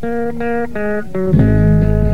Thank you.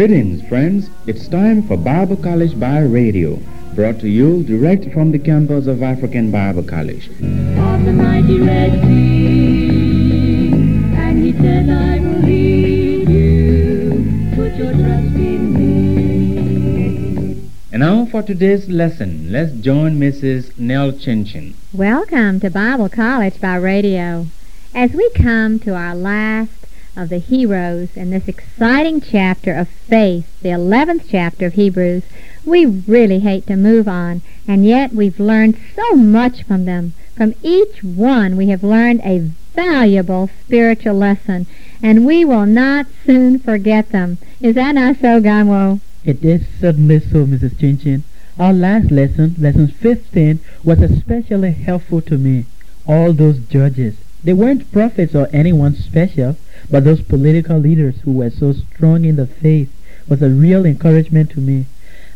Greetings, friends. It's time for Bible College by Radio, brought to you direct from the campus of African Bible College. of the mighty Red Sea. And he says, I will lead you. Put your trust in me. And now for today's lesson, let's join Mrs. Nell Chinchin. Welcome to Bible College by Radio. As we come to our last of the heroes in this exciting chapter of faith, the 11th chapter of Hebrews, we really hate to move on, and yet we've learned so much from them. From each one we have learned a valuable spiritual lesson, and we will not soon forget them. Is that not so, Ganwo? It is certainly so, Mrs. Chinchin. Our last lesson, lesson 15, was especially helpful to me. All those judges, they weren't prophets or anyone special, but those political leaders who were so strong in the faith was a real encouragement to me.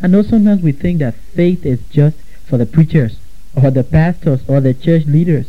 I know sometimes we think that faith is just for the preachers or the pastors or the church leaders.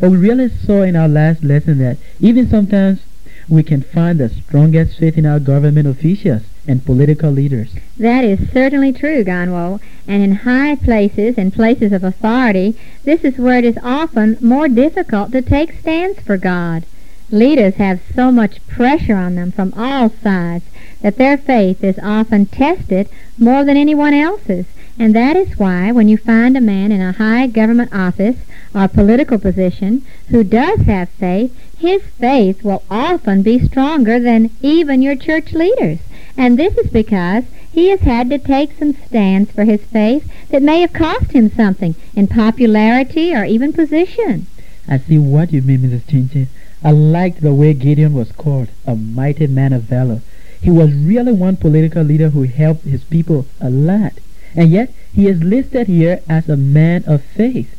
But we really saw in our last lesson that even sometimes we can find the strongest faith in our government officials and political leaders. That is certainly true, Ganwo. And in high places and places of authority, this is where it is often more difficult to take stands for God. Leaders have so much pressure on them from all sides that their faith is often tested more than anyone else's. And that is why when you find a man in a high government office or political position who does have faith, his faith will often be stronger than even your church leaders. And this is because he has had to take some stands for his faith that may have cost him something in popularity or even position. I see what you mean, Mrs. Chinchin. I liked the way Gideon was called a mighty man of valor. He was really one political leader who helped his people a lot. And yet, he is listed here as a man of faith.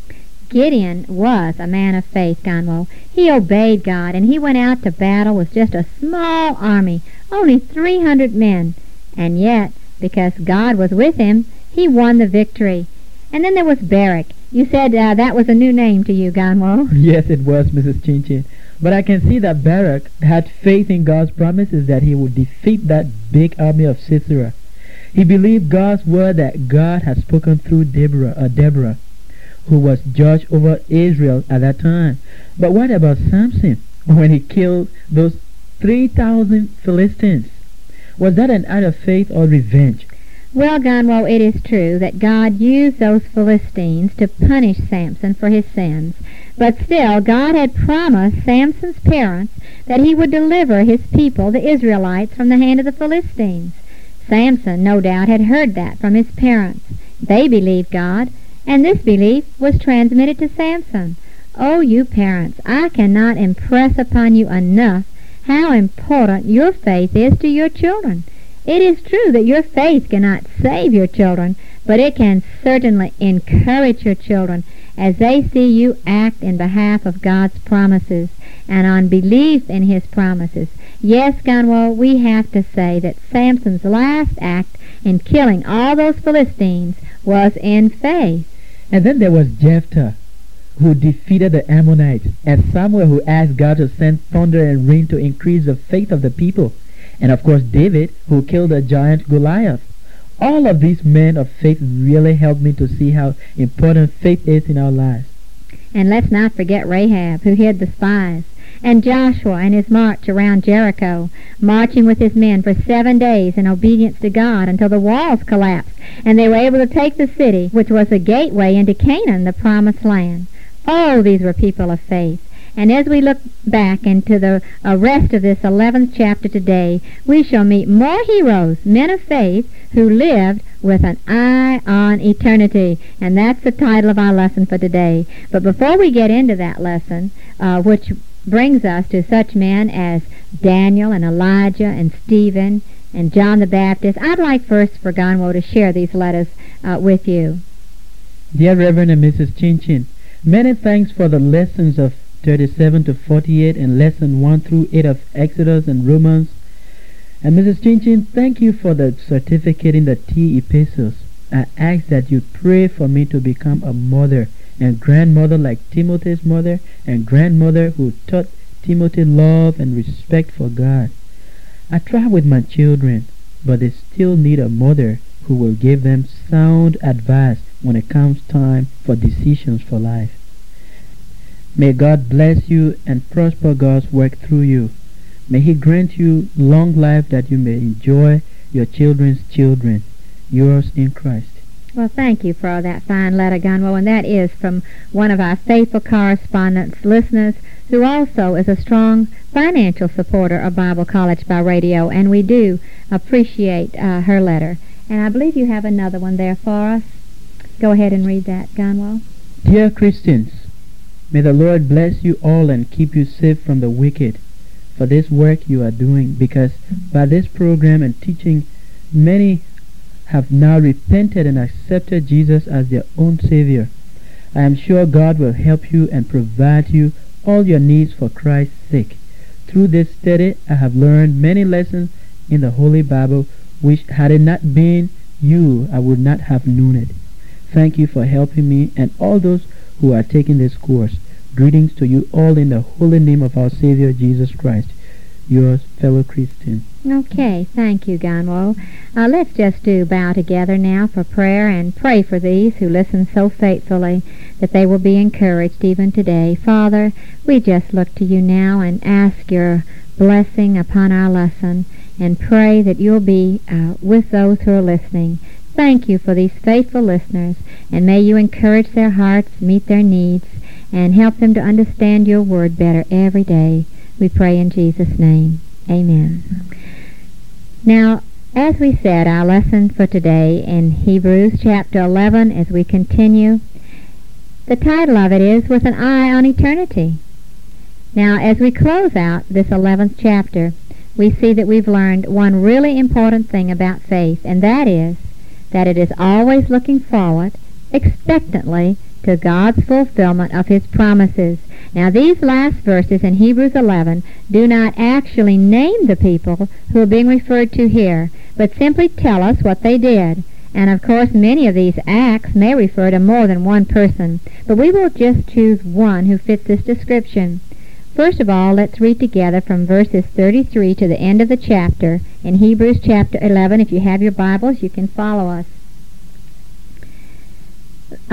Gideon was a man of faith, Gonwo. He obeyed God, and he went out to battle with just a small army, only 300 men. And yet, because God was with him, he won the victory. And then there was Barak. You said uh, that was a new name to you, Gonwo. Yes, it was, Mrs. Chinchin. But I can see that Barak had faith in God's promises that he would defeat that big army of Sisera. He believed God's word that God had spoken through Deborah, uh, Deborah, who was judge over Israel at that time. But what about Samson when he killed those 3,000 Philistines? Was that an act of faith or revenge? Well, Gonwo, it is true that God used those Philistines to punish Samson for his sins. But still, God had promised Samson's parents that he would deliver his people, the Israelites, from the hand of the Philistines. Samson, no doubt, had heard that from his parents. They believed God, and this belief was transmitted to Samson. Oh, you parents, I cannot impress upon you enough how important your faith is to your children. It is true that your faith cannot save your children, but it can certainly encourage your children as they see you act in behalf of God's promises and on belief in His promises. Yes, Gonwo, we have to say that Samson's last act in killing all those Philistines was in faith. And then there was Jephthah, who defeated the Ammonites, and Samuel, who asked God to send thunder and rain to increase the faith of the people, and of course David, who killed the giant Goliath. All of these men of faith really helped me to see how important faith is in our lives. And let's not forget Rahab, who hid the spies. And Joshua and his march around Jericho, marching with his men for seven days in obedience to God until the walls collapsed and they were able to take the city, which was the gateway into Canaan, the promised land. Oh, these were people of faith. And as we look back into the rest of this 11th chapter today, we shall meet more heroes, men of faith, who lived with an eye on eternity. And that's the title of our lesson for today. But before we get into that lesson, uh, which brings us to such men as Daniel and Elijah and Stephen and John the Baptist, I'd like first for Ganwo to share these letters uh, with you. Dear Reverend and Mrs. Chin Chin, many thanks for the lessons of 37 to 48 and lesson 1 through 8 of Exodus and Romans. And Mrs. Chin Chin, thank you for the certificate in the T epistles. I ask that you pray for me to become a mother and grandmother like Timothy's mother and grandmother who taught Timothy love and respect for God. I try with my children, but they still need a mother who will give them sound advice when it comes time for decisions for life. May God bless you and prosper God's work through you. May He grant you long life that you may enjoy your children's children. Yours in Christ. Well, thank you for that fine letter, Gunwell, and that is from one of our faithful correspondents, listeners, who also is a strong financial supporter of Bible College by radio, and we do appreciate uh, her letter. And I believe you have another one there for us. Go ahead and read that, Gunwell. Dear Christians, May the Lord bless you all and keep you safe from the wicked for this work you are doing because by this program and teaching many have now repented and accepted Jesus as their own Savior. I am sure God will help you and provide you all your needs for Christ's sake. Through this study, I have learned many lessons in the Holy Bible which had it not been you, I would not have known it. Thank you for helping me and all those who are taking this course. Greetings to you all in the holy name of our Savior Jesus Christ. Yours, fellow Christian. Okay, thank you, Ganwo. Uh, let's just do bow together now for prayer and pray for these who listen so faithfully that they will be encouraged even today. Father, we just look to you now and ask your blessing upon our lesson and pray that you'll be uh, with those who are listening. Thank you for these faithful listeners, and may you encourage their hearts, meet their needs, and help them to understand your word better every day. We pray in Jesus' name. Amen. Now, as we said, our lesson for today in Hebrews chapter 11, as we continue, the title of it is With an Eye on Eternity. Now, as we close out this 11th chapter, we see that we've learned one really important thing about faith, and that is that it is always looking forward, expectantly, to God's fulfillment of His promises. Now, these last verses in Hebrews 11 do not actually name the people who are being referred to here, but simply tell us what they did. And of course, many of these acts may refer to more than one person, but we will just choose one who fits this description. First of all, let's read together from verses 33 to the end of the chapter in Hebrews chapter 11. If you have your Bibles, you can follow us.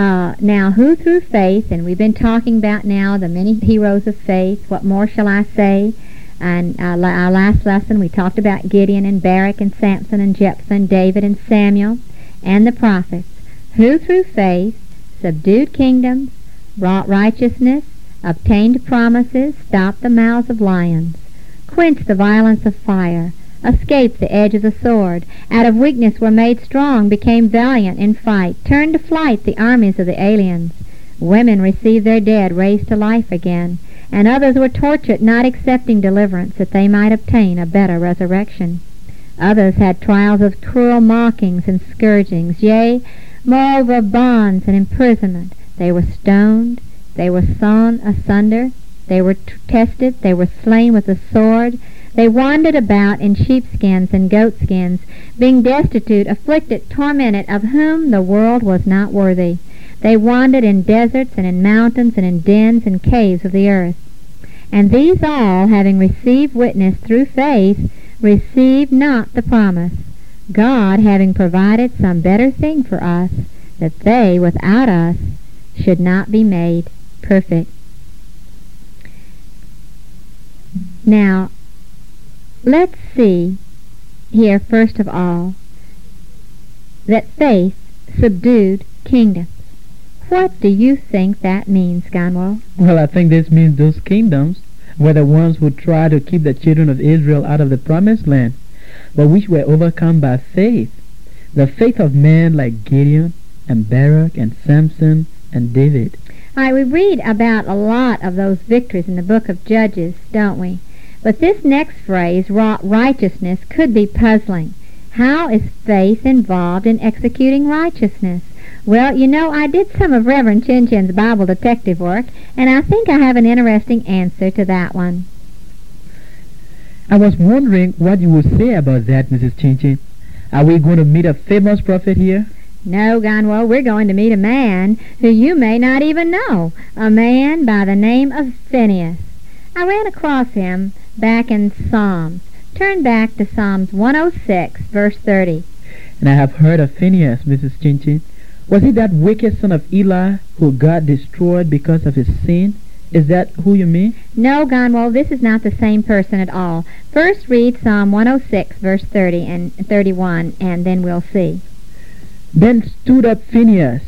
Uh, now, who through faith, and we've been talking about now the many heroes of faith, what more shall I say? And uh, our last lesson, we talked about Gideon and Barak and Samson and Jephthah and David and Samuel and the prophets, who through faith subdued kingdoms, wrought righteousness, obtained promises, stopped the mouths of lions, quenched the violence of fire, escaped the edge of the sword, out of weakness were made strong, became valiant in fight, turned to flight the armies of the aliens. Women received their dead raised to life again, and others were tortured, not accepting deliverance, that they might obtain a better resurrection. Others had trials of cruel mockings and scourgings, yea, moreover bonds and imprisonment. They were stoned, they were sawn asunder, they were t- tested, they were slain with the sword, they wandered about in sheepskins and goatskins, being destitute, afflicted, tormented, of whom the world was not worthy. They wandered in deserts and in mountains and in dens and caves of the earth. And these all, having received witness through faith, received not the promise, God having provided some better thing for us, that they without us should not be made perfect. Now, let's see here first of all that faith subdued kingdoms. What do you think that means, Ganwell? Well, I think this means those kingdoms were the ones who tried to keep the children of Israel out of the promised land, but which were overcome by faith. The faith of men like Gideon and Barak and Samson and David. All right, we read about a lot of those victories in the book of Judges, don't we? But this next phrase, righteousness, could be puzzling. How is faith involved in executing righteousness? Well, you know, I did some of Reverend Chin Chin's Bible detective work, and I think I have an interesting answer to that one. I was wondering what you would say about that, Mrs. Chin Chin. Are we going to meet a famous prophet here? No, Ganwell, we're going to meet a man who you may not even know, a man by the name of Phineas. I ran across him back in Psalms. Turn back to Psalms 106, verse 30. And I have heard of Phineas, Mrs. Chin Chin. Was he that wicked son of Eli who God destroyed because of his sin? Is that who you mean? No, Ganwell, this is not the same person at all. First read Psalm 106, verse 30 and 31, and then we'll see. Then stood up Phineas,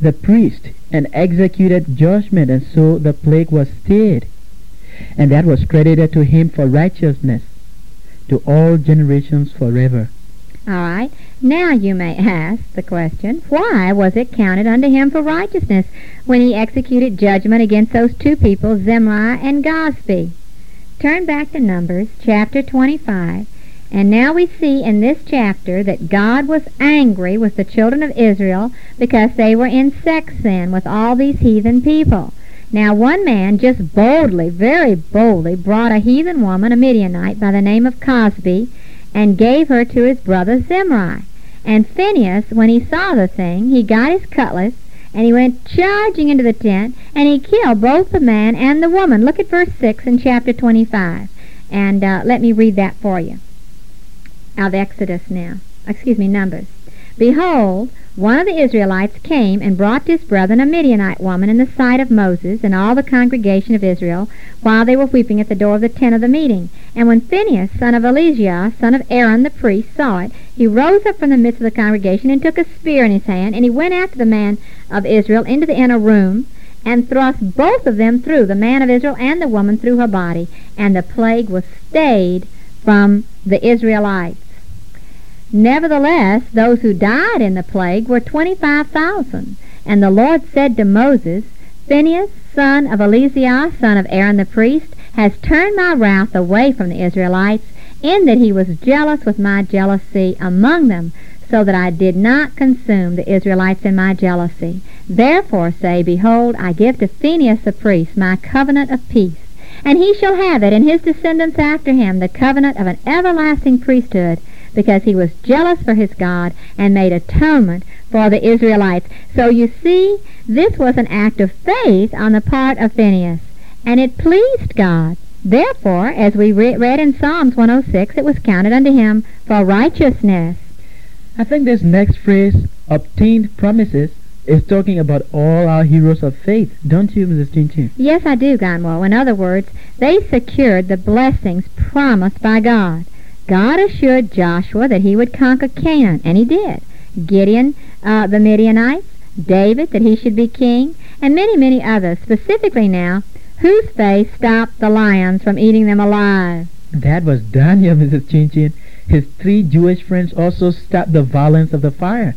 the priest, and executed judgment, and so the plague was stayed. And that was credited to him for righteousness to all generations forever. All right. Now you may ask the question, why was it counted unto him for righteousness when he executed judgment against those two people, Zimri and Cozbi? Turn back to Numbers chapter 25, and now we see in this chapter that God was angry with the children of Israel because they were in sex sin with all these heathen people. Now one man just boldly, very boldly, brought a heathen woman, a Midianite, by the name of Cozbi, and gave her to his brother Zimri. And Phineas, when he saw the thing, he got his cutlass, and he went charging into the tent, and he killed both the man and the woman. Look at verse 6 in chapter 25. And uh, let me read that for you. Out of Exodus now. Excuse me, Numbers. Behold, one of the Israelites came and brought to his brethren a Midianite woman in the sight of Moses and all the congregation of Israel, while they were weeping at the door of the tent of the meeting. And when Phinehas, son of Eleazar, son of Aaron the priest, saw it, he rose up from the midst of the congregation and took a spear in his hand, and he went after the man of Israel into the inner room, and thrust both of them through, the man of Israel and the woman through her body, and the plague was stayed from the Israelites. Nevertheless, those who died in the plague were twenty-five thousand. And the Lord said to Moses, Phinehas, son of Eleazar, son of Aaron the priest, has turned my wrath away from the Israelites, in that he was jealous with my jealousy among them, so that I did not consume the Israelites in my jealousy. Therefore say, Behold, I give to Phinehas the priest my covenant of peace, and he shall have it, and his descendants after him, the covenant of an everlasting priesthood, because he was jealous for his God and made atonement for the Israelites. So you see, this was an act of faith on the part of Phineas, and it pleased God. Therefore, as we re- read in Psalms 106, it was counted unto him for righteousness. I think this next phrase, obtained promises, is talking about all our heroes of faith, don't you, Mrs. Chin? Yes, I do, Gonwo. In other words, they secured the blessings promised by God. God assured Joshua that he would conquer Canaan, and he did. Gideon, uh, the Midianites, David, that he should be king, and many, many others. Specifically now, whose faith stopped the lions from eating them alive? That was Daniel, Mrs. Chin Chin. His three Jewish friends also stopped the violence of the fire.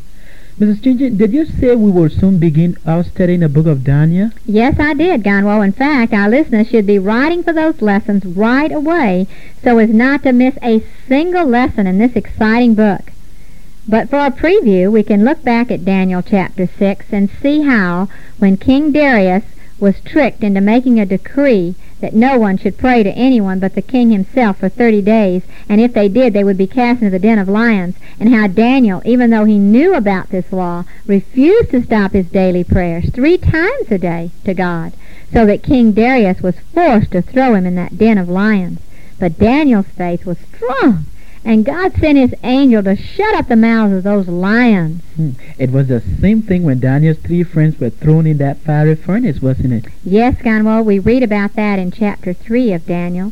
Mrs. Chin, did you say we will soon begin our study in the book of Daniel? Yes, I did, Gonwo. In fact, our listeners should be writing for those lessons right away so as not to miss a single lesson in this exciting book. But for a preview, we can look back at Daniel chapter 6 and see how, when King Darius was tricked into making a decree that no one should pray to anyone but the king himself for thirty days, and if they did, they would be cast into the den of lions, and how Daniel, even though he knew about this law, refused to stop his daily prayers three times a day to God, so that King Darius was forced to throw him in that den of lions. But Daniel's faith was strong, And God sent his angel to shut up the mouths of those lions. Hmm. It was the same thing when Daniel's three friends were thrown in that fiery furnace, wasn't it? Yes, Gonwell, we read about that in chapter 3 of Daniel.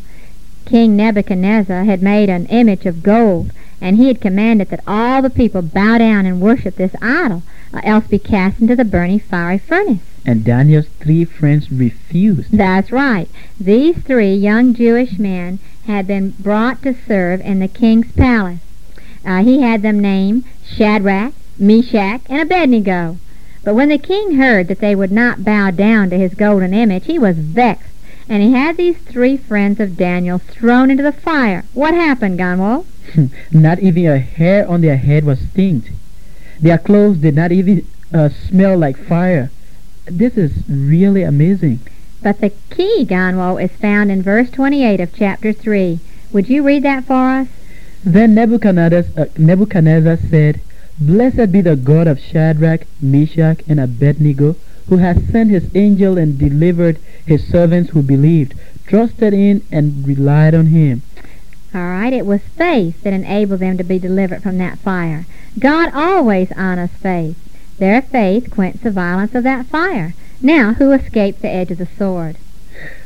King Nebuchadnezzar had made an image of gold, and he had commanded that all the people bow down and worship this idol, or else be cast into the burning fiery furnace. And Daniel's three friends refused. That's right. These three young Jewish men had been brought to serve in the king's palace. Uh, he had them named Shadrach, Meshach, and Abednego. But when the king heard that they would not bow down to his golden image, he was vexed, and he had these three friends of Daniel thrown into the fire. What happened, Gonwall? not even a hair on their head was stinged. Their clothes did not even uh, smell like fire. This is really amazing. But the key, Gonwall, is found in verse 28 of chapter 3. Would you read that for us? Then Nebuchadnezzar, uh, Nebuchadnezzar said, Blessed be the God of Shadrach, Meshach, and Abednego, who has sent his angel and delivered his servants who believed, trusted in, and relied on him. All right, it was faith that enabled them to be delivered from that fire. God always honors faith. Their faith quenched the violence of that fire. Now, who escaped the edge of the sword?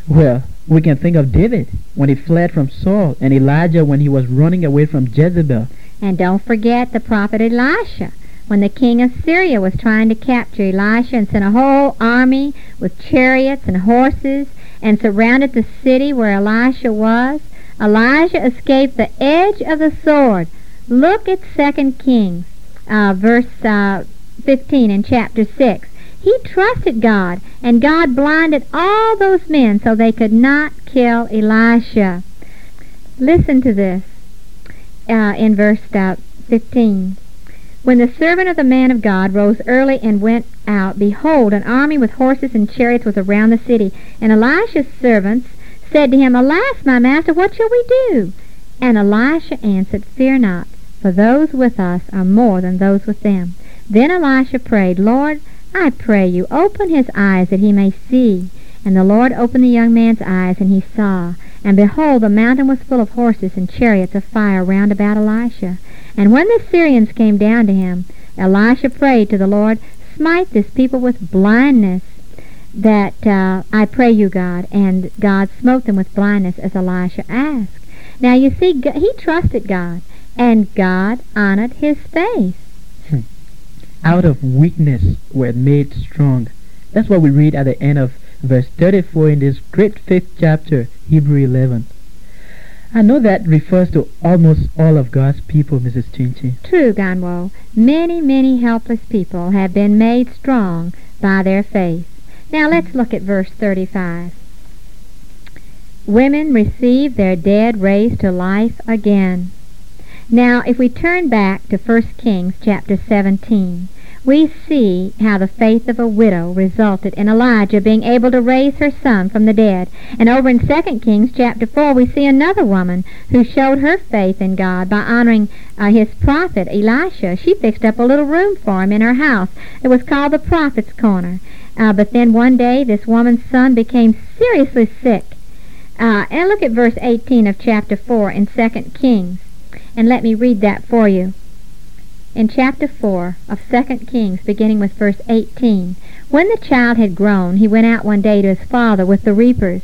Well, we can think of David when he fled from Saul, and Elijah when he was running away from Jezebel. And don't forget the prophet Elisha, when the king of Syria was trying to capture Elisha and sent a whole army with chariots and horses and surrounded the city where Elisha was. Elijah escaped the edge of the sword. Look at 2 Kings, uh, verse uh, 15 in chapter 6. He trusted God, and God blinded all those men so they could not kill Elisha. Listen to this uh, in verse uh, 15. When the servant of the man of God rose early and went out, behold, an army with horses and chariots was around the city. And Elisha's servants said to him, Alas, my master, what shall we do? And Elisha answered, Fear not, for those with us are more than those with them. Then Elisha prayed, Lord, I pray you, open his eyes that he may see. And the Lord opened the young man's eyes, and he saw. And behold, the mountain was full of horses and chariots of fire round about Elisha. And when the Syrians came down to him, Elisha prayed to the Lord, Smite this people with blindness, that uh, I pray you, God. And God smote them with blindness as Elisha asked. Now you see, he trusted God, and God honored his faith. Out of weakness were made strong. That's what we read at the end of verse 34 in this great fifth chapter, Hebrew 11. I know that refers to almost all of God's people, Mrs. Chinchin. True, Gonwo. Many, many helpless people have been made strong by their faith. Now let's look at verse 35. Women receive their dead raised to life again. Now, if we turn back to 1 Kings chapter 17, we see how the faith of a widow resulted in Elijah being able to raise her son from the dead. And over in 2 Kings chapter 4, we see another woman who showed her faith in God by honoring uh, his prophet Elisha. She fixed up a little room for him in her house. It was called the prophet's corner. Uh, but then one day, this woman's son became seriously sick. Uh, and look at verse 18 of chapter 4 in 2 Kings. And let me read that for you in chapter 4 of 2 Kings, beginning with verse 18. When the child had grown, he went out one day to his father with the reapers.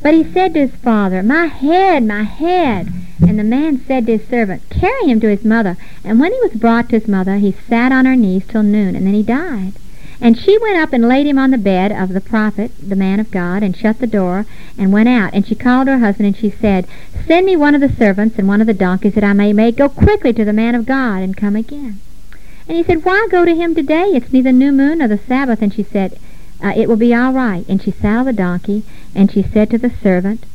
But he said to his father, My head, my head. And the man said to his servant, Carry him to his mother. And when he was brought to his mother, he sat on her knees till noon, and then he died. And she went up and laid him on the bed of the prophet, the man of God, and shut the door, and went out. And she called her husband, and she said, Send me one of the servants and one of the donkeys, that I may make go quickly to the man of God, and come again. And he said, Why go to him today? It's neither new moon nor the Sabbath. And she said, uh, It will be all right. And she saddled the donkey, and she said to the servant,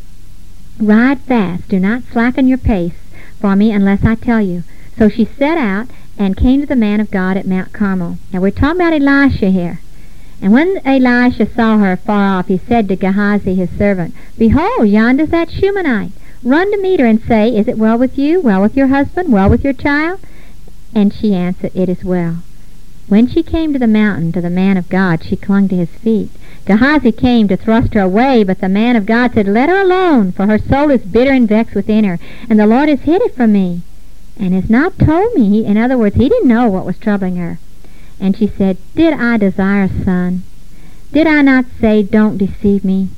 Ride fast, do not slacken your pace for me unless I tell you. So she set out, and came to the man of God at Mount Carmel. Now we're talking about Elisha here. And when Elisha saw her far off, he said to Gehazi his servant, Behold, yonder's that Shunammite. Run to meet her and say, Is it well with you, well with your husband, well with your child? And she answered, It is well. When she came to the mountain, to the man of God, she clung to his feet. Gehazi came to thrust her away, but the man of God said, Let her alone, for her soul is bitter and vexed within her, and the Lord has hid it from me, and has not told me. In other words, he didn't know what was troubling her. And she said, Did I desire son? Did I not say, Don't deceive me?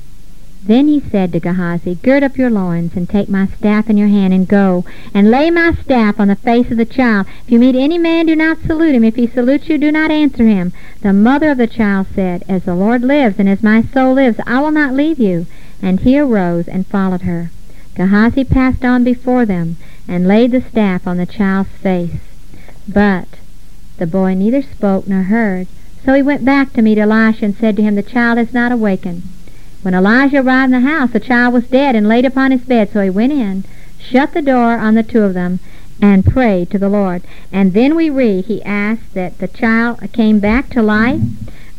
Then he said to Gehazi, Gird up your loins, and take my staff in your hand, and go, and lay my staff on the face of the child. If you meet any man, do not salute him. If he salutes you, do not answer him. The mother of the child said, As the Lord lives, and as my soul lives, I will not leave you. And he arose and followed her. Gehazi passed on before them, and laid the staff on the child's face. But the boy neither spoke nor heard. So he went back to meet Elisha, and said to him, The child has not awakened. When Elijah arrived in the house, the child was dead and laid upon his bed. So he went in, shut the door on the two of them, and prayed to the Lord. And then we read, he asked that the child came back to life.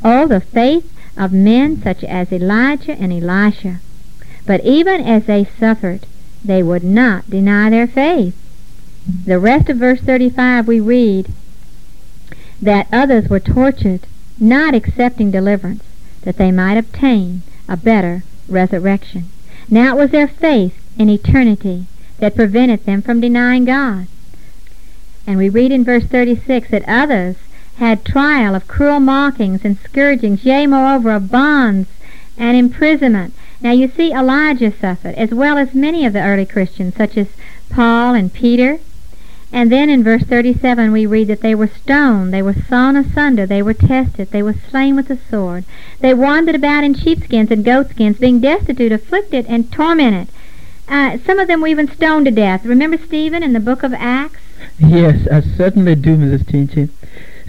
Oh, the faith of men such as Elijah and Elisha. But even as they suffered, they would not deny their faith. The rest of verse 35 we read that others were tortured, not accepting deliverance, that they might obtain a better resurrection. Now it was their faith in eternity that prevented them from denying God. And we read in verse 36 that others had trial of cruel mockings and scourgings, yea, moreover, of bonds and imprisonment. Now you see, Elijah suffered, as well as many of the early Christians, such as Paul and Peter and then in verse 37 we read that they were stoned, they were sawn asunder, they were tested, they were slain with the sword. They wandered about in sheepskins and goatskins, being destitute, afflicted, and tormented. Uh, some of them were even stoned to death. Remember Stephen in the book of Acts? Yes, I certainly do, Mrs. Chinchin.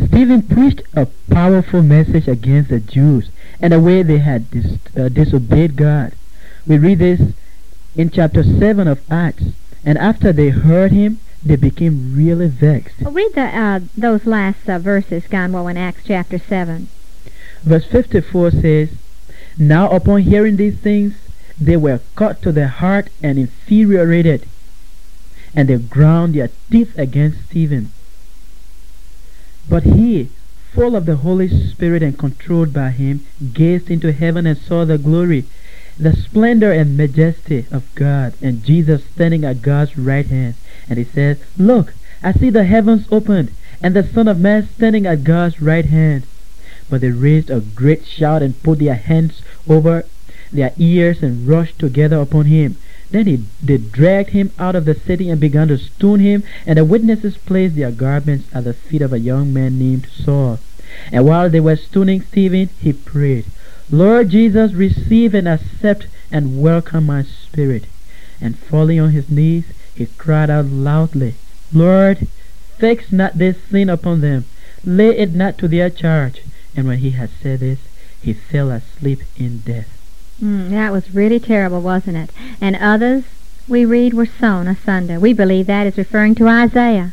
Stephen preached a powerful message against the Jews and the way they had dis- uh, disobeyed God. We read this in chapter 7 of Acts. And after they heard him, they became really vexed. Well, read the, uh, those last uh, verses, Gonwo, in Acts chapter 7. Verse 54 says, Now upon hearing these things, they were cut to the heart and infuriated, and they ground their teeth against Stephen. But he, full of the Holy Spirit and controlled by him, gazed into heaven and saw the glory, the splendor and majesty of God, and Jesus standing at God's right hand. And he said, Look, I see the heavens opened, and the Son of Man standing at God's right hand. But they raised a great shout and put their hands over their ears and rushed together upon him. Then he, they dragged him out of the city and began to stone him, and the witnesses placed their garments at the feet of a young man named Saul. And while they were stoning Stephen, he prayed, Lord Jesus, receive and accept and welcome my spirit. And falling on his knees, he cried out loudly, Lord, fix not this sin upon them, lay it not to their charge. And when he had said this, he fell asleep in death. Mm, that was really terrible, wasn't it? And others, we read, were sown asunder. We believe that is referring to Isaiah.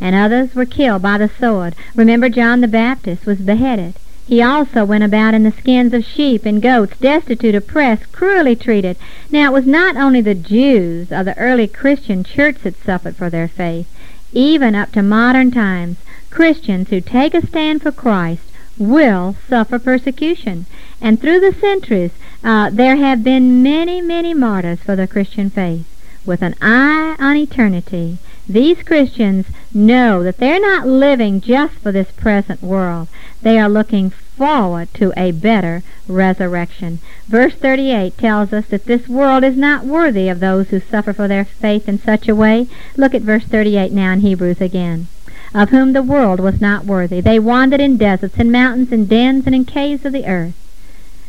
And others were killed by the sword. Remember, John the Baptist was beheaded. He also went about in the skins of sheep and goats, destitute, oppressed, cruelly treated. Now it was not only the Jews of the early Christian church that suffered for their faith. Even up to modern times, Christians who take a stand for Christ will suffer persecution. And through the centuries, uh, there have been many, many martyrs for the Christian faith. With an eye on eternity, these Christians know that they're not living just for this present world. They are looking forward to a better resurrection. Verse 38 tells us that this world is not worthy of those who suffer for their faith in such a way. Look at verse 38 now in Hebrews again. Of whom the world was not worthy. They wandered in deserts and mountains and dens and in caves of the earth.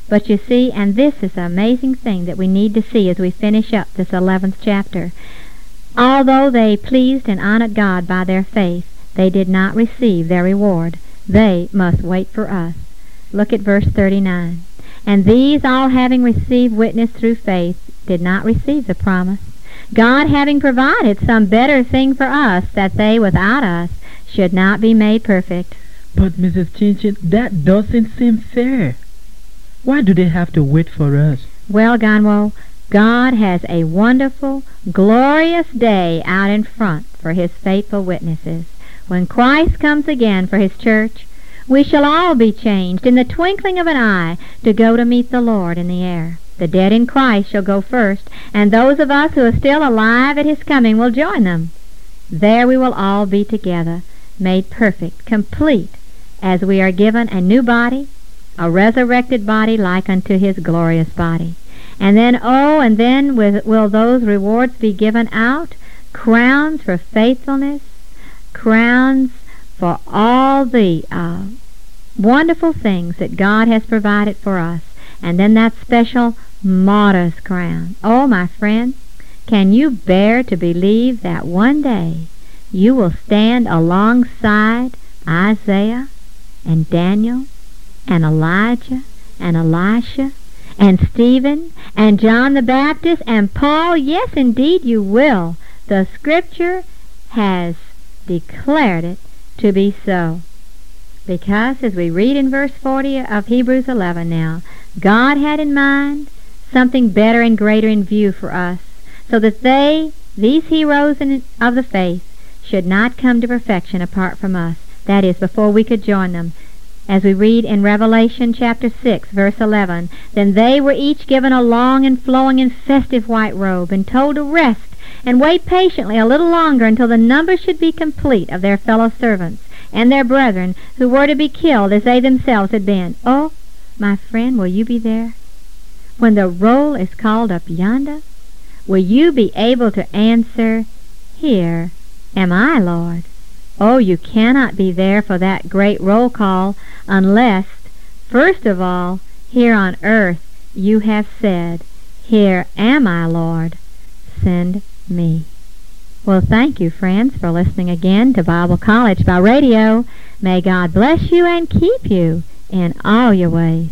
But you see, and this is the amazing thing that we need to see as we finish up this 11th chapter. Although they pleased and honored God by their faith, they did not receive their reward. They must wait for us. Look at verse 39. And these all having received witness through faith did not receive the promise. God having provided some better thing for us, that they without us should not be made perfect. But Mrs. Chinchin, that doesn't seem fair. Why do they have to wait for us? Well, Gonwo, God has a wonderful, glorious day out in front for his faithful witnesses. When Christ comes again for his church, We shall all be changed in the twinkling of an eye to go to meet the Lord in the air. The dead in Christ shall go first, and those of us who are still alive at his coming will join them. There we will all be together, made perfect, complete, as we are given a new body, a resurrected body like unto his glorious body. And then, oh, and then with, will those rewards be given out? Crowns for faithfulness, crowns for all the uh, wonderful things that God has provided for us. And then that special martyr's crown. Oh, my friend, can you bear to believe that one day you will stand alongside Isaiah and Daniel and Elijah and Elisha and Stephen and John the Baptist and Paul? Yes, indeed you will. The Scripture has declared it to be so. Because, as we read in verse 40 of Hebrews 11 now, God had in mind something better and greater in view for us, so that they, these heroes in, of the faith, should not come to perfection apart from us, that is, before we could join them. As we read in Revelation chapter 6, verse 11, Then they were each given a long and flowing and festive white robe, and told to rest and wait patiently a little longer until the number should be complete of their fellow servants and their brethren who were to be killed as they themselves had been. Oh, my friend, will you be there? When the roll is called up yonder, will you be able to answer, Here am I, Lord? Oh, you cannot be there for that great roll call unless, first of all, here on earth you have said, Here am I, Lord, send me. Well, thank you, friends, for listening again to Bible College by radio. May God bless you and keep you in all your ways.